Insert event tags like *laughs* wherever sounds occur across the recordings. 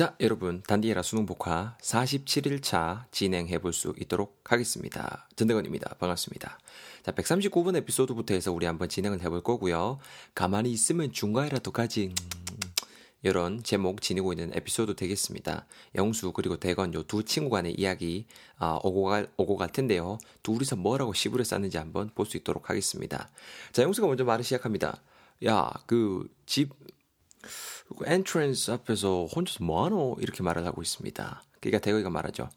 자, 여러분, 단디에라 수능 복화 47일차 진행해 볼 수 있도록 하겠습니다. 전대건입니다. 반갑습니다. 자, 139번 에피소드부터 해서 우리 한번 진행을 해볼 거고요. 가만히 있으면 중간이라도 가지. 음, 이런 제목 지니고 있는 에피소드 되겠습니다. 영수 그리고 대건 요 두 친구 간의 이야기 아, 오고 갈 오고 갈 텐데요. 둘이서 뭐라고 시부를 쌌는지 한번 볼 수 있도록 하겠습니다. 자, 영수가 먼저 말을 시작합니다. 야, 그집 그 entrance 앞에서 혼자서 뭐하노? 이렇게 말을 하고 있습니다. 그러니까 대가리가 말하죠.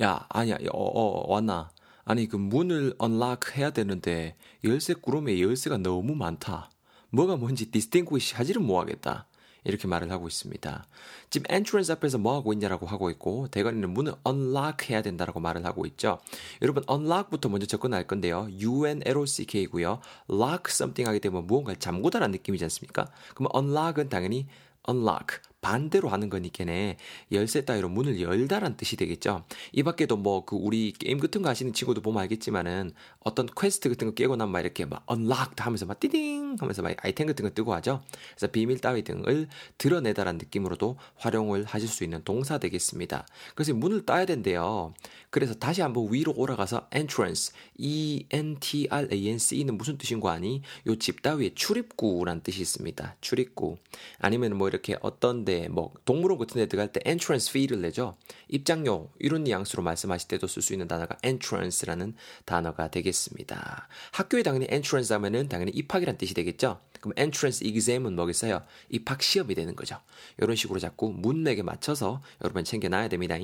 야, 아니야, 어, 어, 왔나? 아니, 그 문을 unlock 해야 되는데 열쇠 꾸러미에 열쇠가 너무 많다. 뭐가 뭔지 distinguish 하지를 못하겠다. 이렇게 말을 하고 있습니다. 집 entrance 앞에서 뭐 하고 있냐라고 하고 있고 대가리는 문을 unlock 해야 된다라고 말을 하고 있죠. 여러분 unlock부터 먼저 접근할 건데요. U-N-L-O-C-K고요. lock something 하기 때문에 무언가를 잠그다라는 느낌이지 않습니까? 그러면 unlock은 당연히 unlock 반대로 하는 거니까네 열쇠 따위로 문을 열다란 뜻이 되겠죠. 이 밖에도 뭐 그 우리 게임 같은 거 하시는 친구도 보면 알겠지만은 어떤 퀘스트 같은 거 깨고 나면 막 이렇게 막 unlocked 하면서 막 띠딩 하면서 막 아이템 같은 거 뜨고 하죠. 그래서 비밀 따위 등을 드러내다란 느낌으로도 활용을 하실 수 있는 동사 되겠습니다. 그래서 문을 따야 된대요. 그래서 다시 한번 위로 올라가서 entrance, E-N-T-R-A-N-C는 무슨 뜻인 거 아니? 요 집 따위에 출입구란 뜻이 있습니다. 출입구. 아니면 뭐 이렇게 어떤 데, 뭐 동물원 같은 데 들어갈 때 entrance fee를 내죠. 입장료 이런 뉘앙스로 말씀하실 때도 쓸 수 있는 단어가 entrance라는 단어가 되겠습니다. 학교에 당연히 entrance 하면은 당연히 입학이란 뜻이 되겠죠. 그럼 entrance exam은 뭐겠어요? 입학 시험이 되는 거죠. 이런 식으로 자꾸 문맥에 맞춰서 여러분 챙겨놔야 됩니다.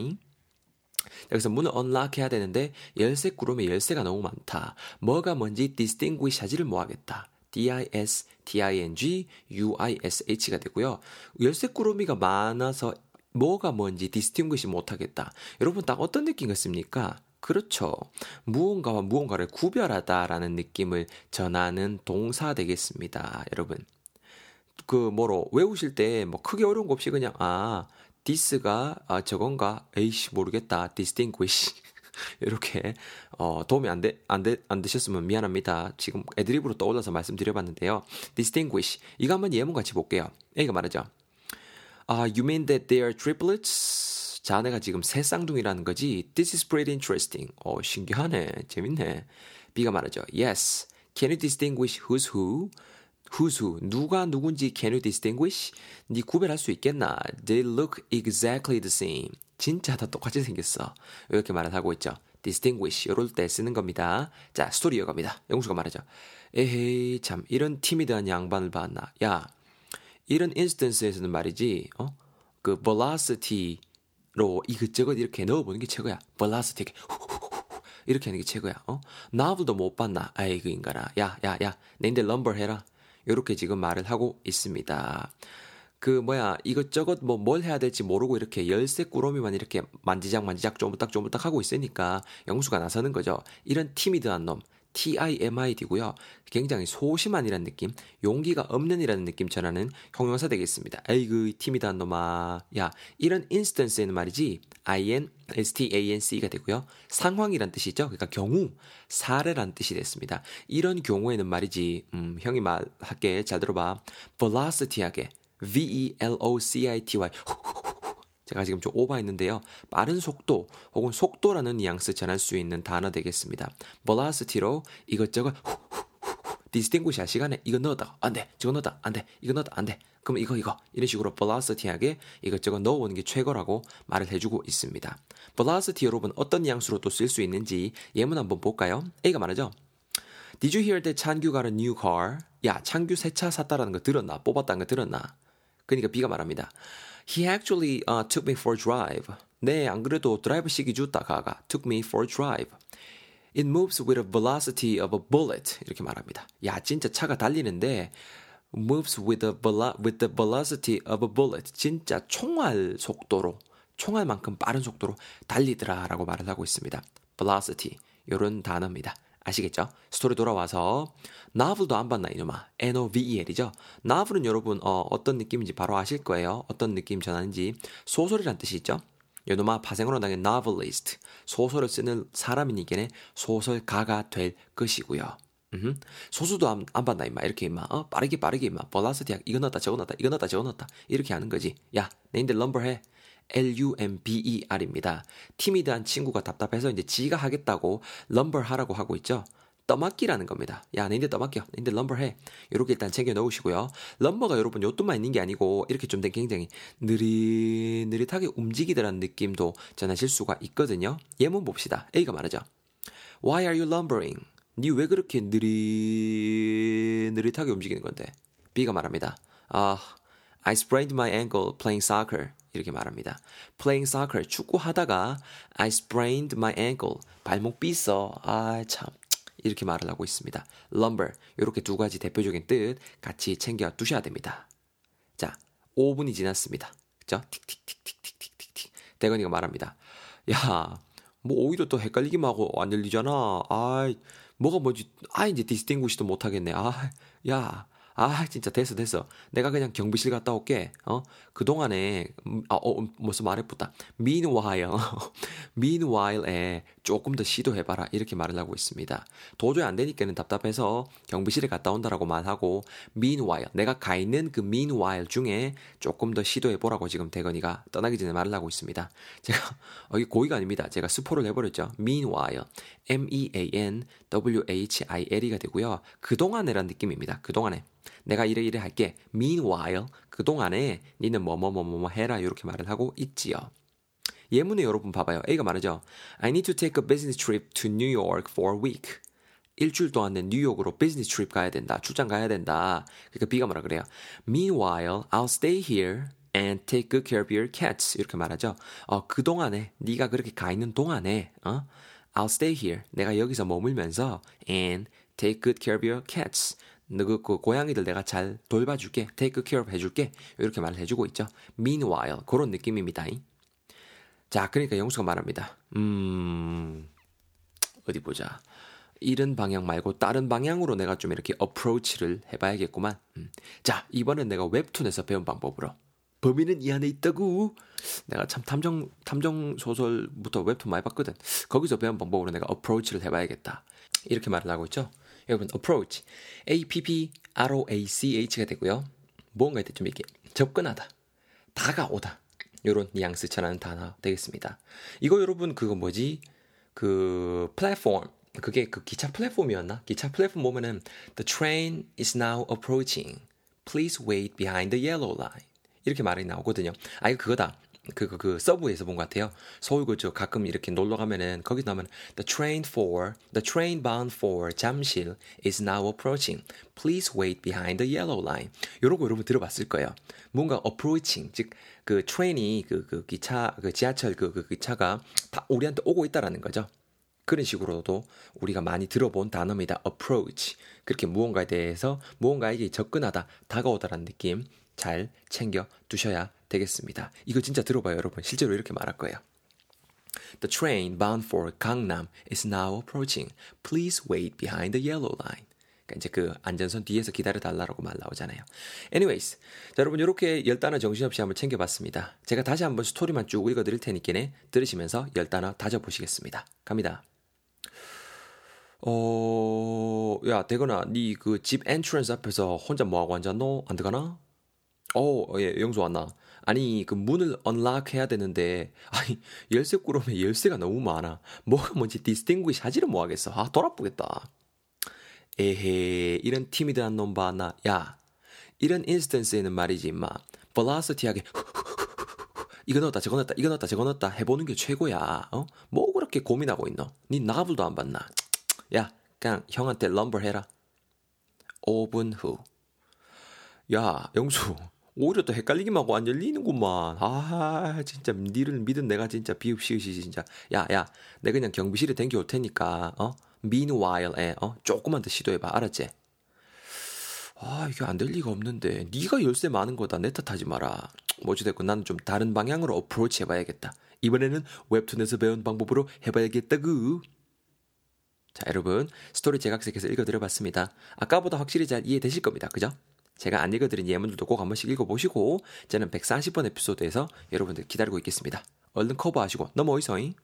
여기서 문을 unlock 해야 되는데 열쇠 구름에 열쇠가 너무 많다. 뭐가 뭔지 distinguish 하지를 못하겠다. D-I-S, D-I-N-G, U-I-S-H가 되고요. 열쇠 구름이가 많아서 뭐가 뭔지 distinguish 못하겠다. 여러분 딱 어떤 느낌 같습니까? 그렇죠. 무언가와 무언가를 구별하다라는 느낌을 전하는 동사 되겠습니다. 여러분. 그 뭐로 외우실 때 뭐 크게 어려운 거 없이 그냥 아 디스가 아 저건가 에이씨 모르겠다 distinguish 이렇게 어 도움이 안돼안돼안 되셨으면 미안합니다. 지금 애드립으로 떠올라서 말씀드려봤는데요. distinguish 이거 한번 예문 같이 볼게요. A가 말하죠. 아 you mean that they are triplets? 자네가 지금 새 쌍둥이라는 거지. This is pretty interesting. 어 신기하네. 재밌네. B가 말하죠. Yes. Can you distinguish who's who? who's who, 누가 누군지 can you distinguish? 네 구별할 수 있겠나? They look exactly the same. 진짜 다 똑같이 생겼어. 이렇게 말을 하고 있죠. distinguish 이럴 때 쓰는 겁니다. 자, 스토리 이어갑니다. 영수가 말하죠. 에헤이 참 이런 티미드한 양반을 봤나. 야, 이런 인스턴스에서는 말이지. 어? 그 velocity로 이것저것 이렇게 넣어보는 게 최고야. velocity 이렇게 후후후후 이렇게 하는 게 최고야. 어? 나블도 못 봤나? 아이 그 인간아. 야, 야, 야. 내인데 럼버 해라. 이렇게 지금 말을 하고 있습니다. 그 뭐야 이것저것 뭐 뭘 해야 될지 모르고 이렇게 열쇠 꾸러미만 이렇게 만지작 만지작 쪼물딱 쪼물딱 하고 있으니까 영수가 나서는 거죠. 이런 티미드한 놈. TIMID고요. 굉장히 소심한이라는 느낌, 용기가 없는이라는 느낌 전하는 형용사 되겠습니다. 에이그 티미드한 놈아. 야, 이런 인스턴스에는 말이지 INSTANC가 되고요. 상황이란 뜻이죠. 그러니까 경우, 사례란 뜻이 됐습니다. 이런 경우에는 말이지 음, 형이 말할게 잘 들어봐. velocity하게 V-E-L-O-C-I-T-Y *laughs* 제가 지금 좀 오버했는데요. 빠른 속도 혹은 속도라는 뉘앙스 전할 수 있는 단어 되겠습니다. velocity로 이것저것 *laughs* distinguish 할 시간에 이거 넣었다 안돼 저거 넣었다 안 돼 이거 넣었다 안 돼 그럼 이거 이거 이런 식으로 velocity하게 이것저것 넣어오는 게 최고라고 말을 해주고 있습니다. velocity 여러분 어떤 뉘앙스로 또 쓸 수 있는지 예문 한번 볼까요? A가 말하죠. Did you hear that 찬규 got a new car? 야 창규 새 차 샀다라는 거 들었나? 뽑았다는 거 들었나? 그러니까 B가 말합니다. He actually uh, took me for a drive. 네, 안 그래도 드라이브 시키 줬다 아이가 took me for a drive. It moves with a velocity of a bullet. 이렇게 말합니다. 야, 진짜 차가 달리는데 moves with the, with the velocity of a bullet. 진짜 총알 속도로, 총알만큼 빠른 속도로 달리더라라고 말을 하고 있습니다. velocity. 이런 단어입니다. 아시겠죠? 스토리 돌아와서 나블도 안 봤나 이놈아? N-O-V-E-L이죠? 나블은 여러분 어, 어떤 느낌인지 바로 아실 거예요. 어떤 느낌 전하는지. 소설이란 뜻이 있죠? 이놈아 파생으로 나긴 novelist 소설을 쓰는 사람이니까 소설가가 될 것이고요. 음흠. 소수도 안, 안 봤나 임마? 이렇게 임마? 어? 빠르게 빠르게 임마? 볼라스티약 이거 넣었다 저거 넣었다 이거 넣었다 저거 넣었다. 이렇게 하는 거지. 야 내인들 럼버 해 L-U-M-B-E-R입니다. 티미드한 친구가 답답해서 이제 지가 하겠다고 lumber 하라고 하고 있죠. 떠맡기라는 겁니다. 야, 너희들 떠맡겨. 너희들 럼버 해. 이렇게 일단 챙겨 넣으시고요. 럼버가 여러분 요것만 있는 게 아니고 이렇게 좀 굉장히 느릿느릿하게 움직이더라는 느낌도 전하실 수가 있거든요. 예문 봅시다. A가 말하죠. Why are you lumbering? 니 왜 그렇게 느릿느릿하게 움직이는 건데? B가 말합니다. 아, I sprained my ankle playing soccer. 이렇게 말합니다. playing soccer 축구하다가 I sprained my ankle 발목 삐어. 아, 참. 이렇게 말을 하고 있습니다. lumber 이렇게 두 가지 대표적인 뜻 같이 챙겨 두셔야 됩니다. 자, 5분이 지났습니다. 그죠? 틱틱틱틱틱틱틱 대건이가 말합니다. 야, 뭐 오히려 또 헷갈리기만 하고 안 열리잖아. 아, 뭐가 뭐지? 아 이제 디스팅구시도 못 하겠네. 아, 야, 아, 진짜 됐어, 됐어. 내가 그냥 경비실 갔다 올게. 어? 그동안에, 음, 아, 어, 무슨 말해보다. meanwhile, *laughs* meanwhile에 조금 더 시도해봐라. 이렇게 말을 하고 있습니다. 도저히 안 되니까는 답답해서 경비실에 갔다 온다라고 말하고, meanwhile, 내가 가 있는 그 meanwhile 중에 조금 더 시도해보라고 지금 대건이가 떠나기 전에 말을 하고 있습니다. *laughs* 제가, 어, 이게 고의가 아닙니다. 제가 스포를 해버렸죠. meanwhile, m-e-a-n-w-h-i-l-이가 되고요. 그동안에란 느낌입니다. 그동안에. 내가 이래 이래 할게. Meanwhile, 그동안에 니는 뭐뭐뭐뭐 해라 이렇게 말을 하고 있지요. 예문에 여러분 봐봐요. A가 말하죠. I need to take a business trip to New York for a week. 일주일 동안 내 뉴욕으로 비즈니스 트립 가야 된다. 출장 가야 된다. 그러니까 B가 뭐라 그래요? Meanwhile, I'll stay here and take good care of your cats. 이렇게 말하죠. 어, 그동안에 네가 그렇게 가 있는 동안에 어? I'll stay here. 내가 여기서 머물면서 and take good care of your cats. 너그 그 고양이들 내가 잘 돌봐줄게. take care of 해줄게. 이렇게 말을 해주고 있죠. meanwhile 그런 느낌입니다. 자, 그러니까 영수가 말합니다. 음, 어디 보자. 이런 방향 말고 다른 방향으로 내가 좀 이렇게 어프로치를 해봐야겠구만. 음. 자, 이번엔 내가 웹툰에서 배운 방법으로. 범인은 이 안에 있다고. 내가 참 탐정 탐정 소설부터 웹툰 많이 봤거든. 거기서 배운 방법으로 내가 어프로치를 해봐야겠다. 이렇게 말을 하고 있죠. 여러분 approach, A-P-P-R-O-A-C-H가 되고요. 뭔가에 좀 이렇게 접근하다, 다가오다 이런 뉘앙스처럼 단어 되겠습니다. 이거 여러분 그거 뭐지? 그 플랫폼 그게 그 기차 플랫폼이었나? 기차 플랫폼 보면은 The train is now approaching. Please wait behind the yellow line. 이렇게 말이 나오거든요. 아 이거 그거다. 그, 그, 그, 서브에서 본 것 같아요. 서울 그저 가끔 이렇게 놀러 가면은 거기 나오면 The train for, the train bound for 잠실 is now approaching. Please wait behind the yellow line. 요런거 여러분 들어봤을 거예요. 뭔가 approaching, 즉, 그 트레인이 그, 그 기차, 그 지하철 그, 그 기차가 다 우리한테 오고 있다라는 거죠. 그런 식으로도 우리가 많이 들어본 단어입니다. approach. 그렇게 무언가에 대해서 무언가에게 접근하다, 다가오다라는 느낌 잘 챙겨 두셔야 되겠습니다. 이거 진짜 들어봐요, 여러분. 실제로 이렇게 말할 거예요. The train bound for Gangnam is now approaching. Please wait behind the yellow line. 그러니까 이제 그 안전선 뒤에서 기다려 달라고 말 나오잖아요. Anyways, 자, 여러분 이렇게 열 단어 정신없이 한번 챙겨봤습니다. 제가 다시 한번 스토리만 쭉 읽어드릴 테니까 들으시면서 열 단어 다져보시겠습니다. 갑니다. 어, 야, 대건아, 니 그 집 엔트런스 앞에서 혼자 뭐하고 앉았노? 안 들어가나? 어, 예, 영수 왔나? 아니 그 문을 unlock 해야 되는데 *laughs* 아니 열쇠 꾸러미에 열쇠가 너무 많아. 뭐가 뭔지 distinguish 하지를 못하겠어. 아 돌아보겠다. 에헤 이런 timid한 놈 봐 나. 야 이런 instance에는 말이지 임마. velocity하게 *laughs* 이거 넣었다 저거 넣었다 이거 넣었다 저거 넣었다 해보는 게 최고야. 어? 뭐 그렇게 고민하고 있노? 니 나가불도 안 봤나? *tsk* 야 그냥 형한테 럼버 해라. 5분 후. 야 영수 오히려 또 헷갈리기만 하고 안 열리는구만. 아, 진짜 니를 믿은 내가 진짜 비읍시으시 진짜. 야, 야, 내가 그냥 경비실에 댕겨 올 테니까, 어? meanwhile에, 어? 조금만 더 시도해봐. 알았지? 아, 이게 안 될 리가 없는데. 네가 열쇠 많은 거다. 내 탓하지 마라. 뭐지됐건 나는 좀 다른 방향으로 어프로치 해봐야겠다. 이번에는 웹툰에서 배운 방법으로 해봐야겠다구. 자, 여러분. 스토리 제각색에서 읽어드려봤습니다. 아까보다 확실히 잘 이해되실 겁니다. 그죠? 제가 안 읽어드린 예문들도 꼭 한 번씩 읽어보시고 저는 140번 에피소드에서 여러분들 기다리고 있겠습니다. 얼른 커버하시고 넘어오이서잉.